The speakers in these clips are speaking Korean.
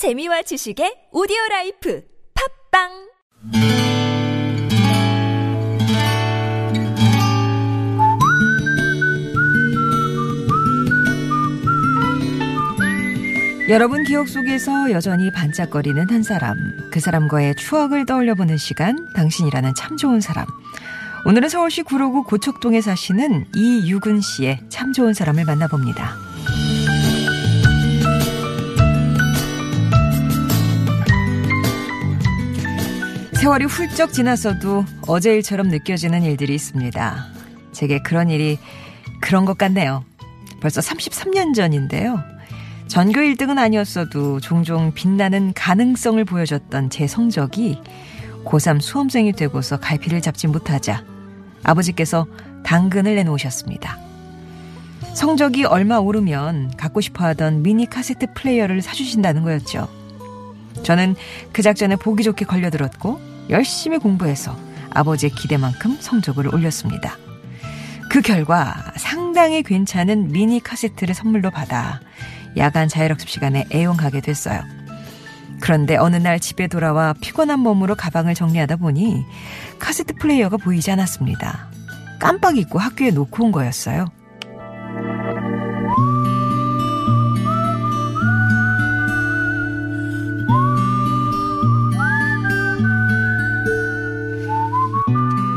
재미와 지식의 오디오 라이프 팝빵 여러분 기억 속에서 여전히 반짝거리는 한 사람, 그 사람과의 추억을 떠올려보는 시간, 당신이라는 참 좋은 사람. 오늘은 서울시 구로구 고척동에 사시는 이유근 씨의 참 좋은 사람을 만나봅니다. 세월이 훌쩍 지났어도 어제 일처럼 느껴지는 일들이 있습니다. 제게 그런 일이 그런 것 같네요. 벌써 33년 전인데요. 전교 1등은 아니었어도 종종 빛나는 가능성을 보여줬던 제 성적이 고3 수험생이 되고서 갈피를 잡지 못하자 아버지께서 당근을 내놓으셨습니다. 성적이 얼마 오르면 갖고 싶어 하던 미니 카세트 플레이어를 사주신다는 거였죠. 저는 그 작전에 보기 좋게 걸려들었고 열심히 공부해서 아버지의 기대만큼 성적을 올렸습니다. 그 결과 상당히 괜찮은 미니 카세트를 선물로 받아 야간 자율학습 시간에 애용하게 됐어요. 그런데 어느 날 집에 돌아와 피곤한 몸으로 가방을 정리하다 보니 카세트 플레이어가 보이지 않았습니다. 깜빡 잊고 학교에 놓고 온 거였어요.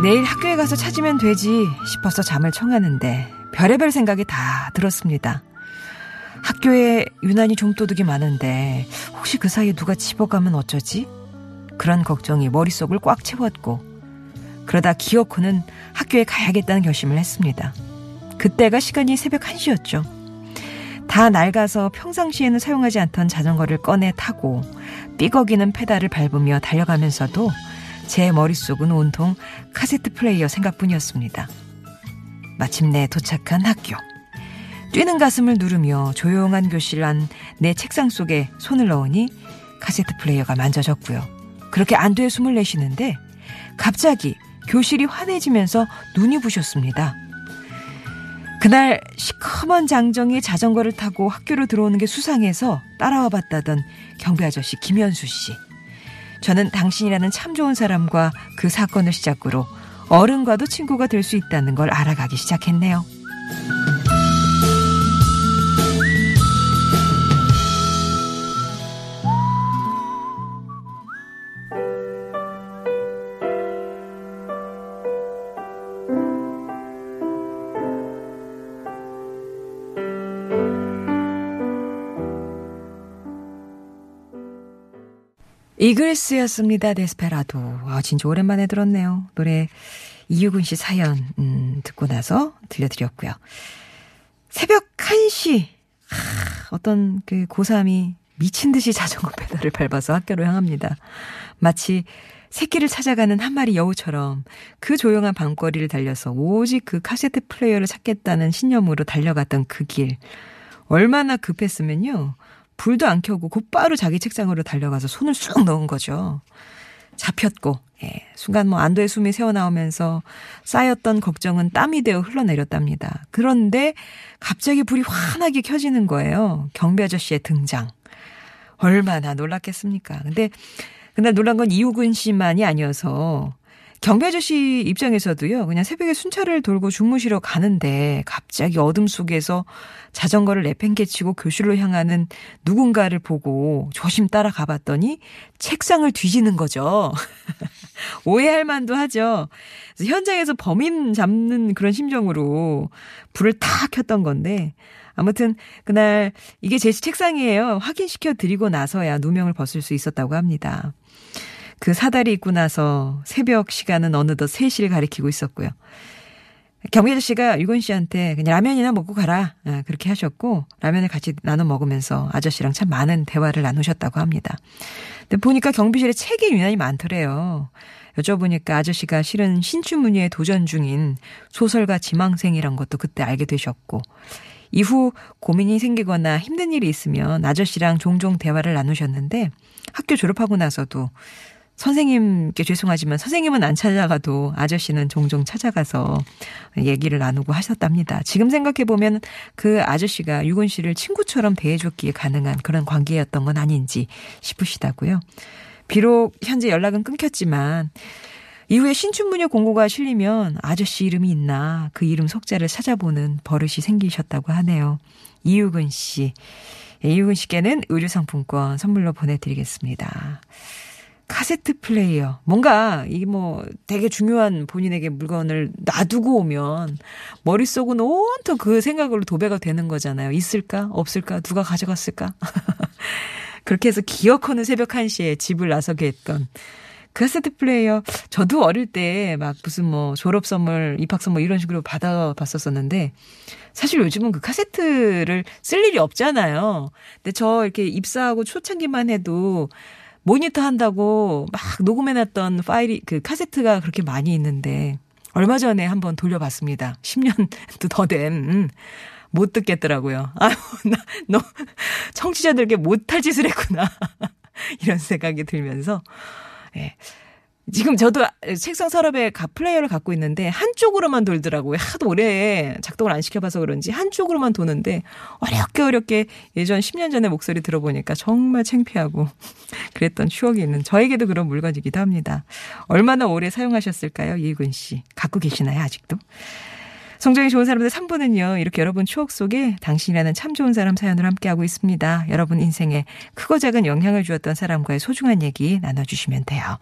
내일 학교에 가서 찾으면 되지 싶어서 잠을 청하는데 별의별 생각이 다 들었습니다. 학교에 유난히 좀도둑이 많은데 혹시 그 사이에 누가 집어가면 어쩌지? 그런 걱정이 머릿속을 꽉 채웠고 그러다 기어코는 학교에 가야겠다는 결심을 했습니다. 그때가 시간이 새벽 1시였죠. 다 낡아서 평상시에는 사용하지 않던 자전거를 꺼내 타고 삐걱이는 페달을 밟으며 달려가면서도 제 머릿속은 온통 카세트 플레이어 생각뿐이었습니다. 마침내 도착한 학교. 뛰는 가슴을 누르며 조용한 교실 안 내 책상 속에 손을 넣으니 카세트 플레이어가 만져졌고요. 그렇게 안도의 숨을 내쉬는데 갑자기 교실이 환해지면서 눈이 부셨습니다. 그날 시커먼 장정이 자전거를 타고 학교로 들어오는 게 수상해서 따라와 봤다던 경비 아저씨 김현수 씨. 저는 당신이라는 참 좋은 사람과 그 사건을 시작으로 어른과도 친구가 될 수 있다는 걸 알아가기 시작했네요. 이글스였습니다. 데스페라도. 아, 진짜 오랜만에 들었네요. 노래 이유근 씨 사연 음, 듣고 나서 들려드렸고요. 새벽 1시 하, 어떤 그 고3이 미친 듯이 자전거 페달을 밟아서 학교로 향합니다. 마치 새끼를 찾아가는 한 마리 여우처럼 그 조용한 밤거리를 달려서 오직 그 카세트 플레이어를 찾겠다는 신념으로 달려갔던 그 길. 얼마나 급했으면요. 불도 안 켜고 곧바로 자기 책상으로 달려가서 손을 쑥 넣은 거죠. 잡혔고, 예, 순간 뭐 안도의 숨이 새어나오면서 쌓였던 걱정은 땀이 되어 흘러내렸답니다. 그런데 갑자기 불이 환하게 켜지는 거예요. 경비 아저씨의 등장. 얼마나 놀랐겠습니까? 근데 그날 놀란 건 이우근 씨만이 아니어서 경비 아저씨 입장에서도요, 그냥 새벽에 순찰을 돌고 주무시러 가는데 갑자기 어둠 속에서 자전거를 내팽개치고 교실로 향하는 누군가를 보고 조심 따라가 봤더니 책상을 뒤지는 거죠. 오해할 만도 하죠. 현장에서 범인 잡는 그런 심정으로 불을 탁 켰던 건데 아무튼 그날 이게 제 책상이에요. 확인시켜 드리고 나서야 누명을 벗을 수 있었다고 합니다. 그 사다리 있고 나서 새벽 시간은 어느덧 3시를 가리키고 있었고요. 경비 아저씨가 유건 씨한테 그냥 라면이나 먹고 가라. 아, 그렇게 하셨고, 라면을 같이 나눠 먹으면서 아저씨랑 참 많은 대화를 나누셨다고 합니다. 근데 보니까 경비실에 책이 유난히 많더래요. 여쭤보니까 아저씨가 실은 신춘문예에 도전 중인 소설가 지망생이란 것도 그때 알게 되셨고, 이후 고민이 생기거나 힘든 일이 있으면 아저씨랑 종종 대화를 나누셨는데, 학교 졸업하고 나서도 선생님께 죄송하지만 선생님은 안 찾아가도 아저씨는 종종 찾아가서 얘기를 나누고 하셨답니다. 지금 생각해보면 그 아저씨가 유근 씨를 친구처럼 대해줬기에 가능한 그런 관계였던 건 아닌지 싶으시다고요. 비록 현재 연락은 끊겼지만 이후에 신춘문예 공고가 실리면 아저씨 이름이 있나 그 이름 속자를 찾아보는 버릇이 생기셨다고 하네요. 이유근 씨. 예, 이유근 씨께는 의류상품권 선물로 보내드리겠습니다. 카세트 플레이어. 뭔가 이게 뭐 되게 중요한 본인에게 물건을 놔두고 오면 머릿속은 온통 그 생각으로 도배가 되는 거잖아요. 있을까? 없을까? 누가 가져갔을까? 그렇게 해서 기억하는 새벽 1시에 집을 나서게 했던 카세트 플레이어 저도 어릴 때 막 무슨 뭐 졸업 선물, 입학 선물 이런 식으로 받아 봤었었는데 사실 요즘은 그 카세트를 쓸 일이 없잖아요. 근데 저 이렇게 입사하고 초창기만 해도 모니터 한다고 막 녹음해놨던 파일이 그 카세트가 그렇게 많이 있는데 얼마 전에 한번 돌려봤습니다. 10년도 더 된. 음. 못 듣겠더라고요. 아유, 나, 너, 청취자들에게 못할 짓을 했구나. 이런 생각이 들면서, 예. 지금 저도 책상 서랍에 가 플레이어를 갖고 있는데 한쪽으로만 돌더라고요. 하도 오래 작동을 안 시켜봐서 그런지 한쪽으로만 도는데 어렵게 어렵게 예전 10년 전의 목소리 들어보니까 정말 창피하고 그랬던 추억이 있는 저에게도 그런 물건이기도 합니다. 얼마나 오래 사용하셨을까요? 이근 씨. 갖고 계시나요? 아직도? 성적이 좋은 사람들 3부는요, 이렇게 여러분 추억 속에 당신이라는 참 좋은 사람 사연을 함께하고 있습니다. 여러분 인생에 크고 작은 영향을 주었던 사람과의 소중한 얘기 나눠주시면 돼요.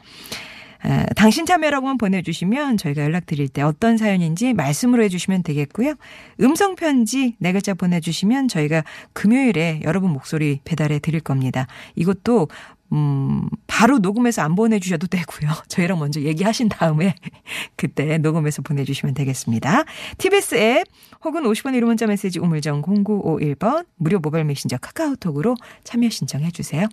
어, 당신 참여라고만 보내주시면 저희가 연락드릴 때 어떤 사연인지 말씀으로 해주시면 되겠고요. 음성편지 네 글자 보내주시면 저희가 금요일에 여러분 목소리 배달해 드릴 겁니다. 이것도 음, 바로 녹음해서 안 보내주셔도 되고요. 저희랑 먼저 얘기하신 다음에 그때 녹음해서 보내주시면 되겠습니다. TBS 앱 혹은 50원 1호 문자 메시지 우물정 0951번 무료 모바일 메신저 카카오톡으로 참여 신청해 주세요.